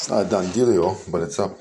It's not a done dealio, but it's up.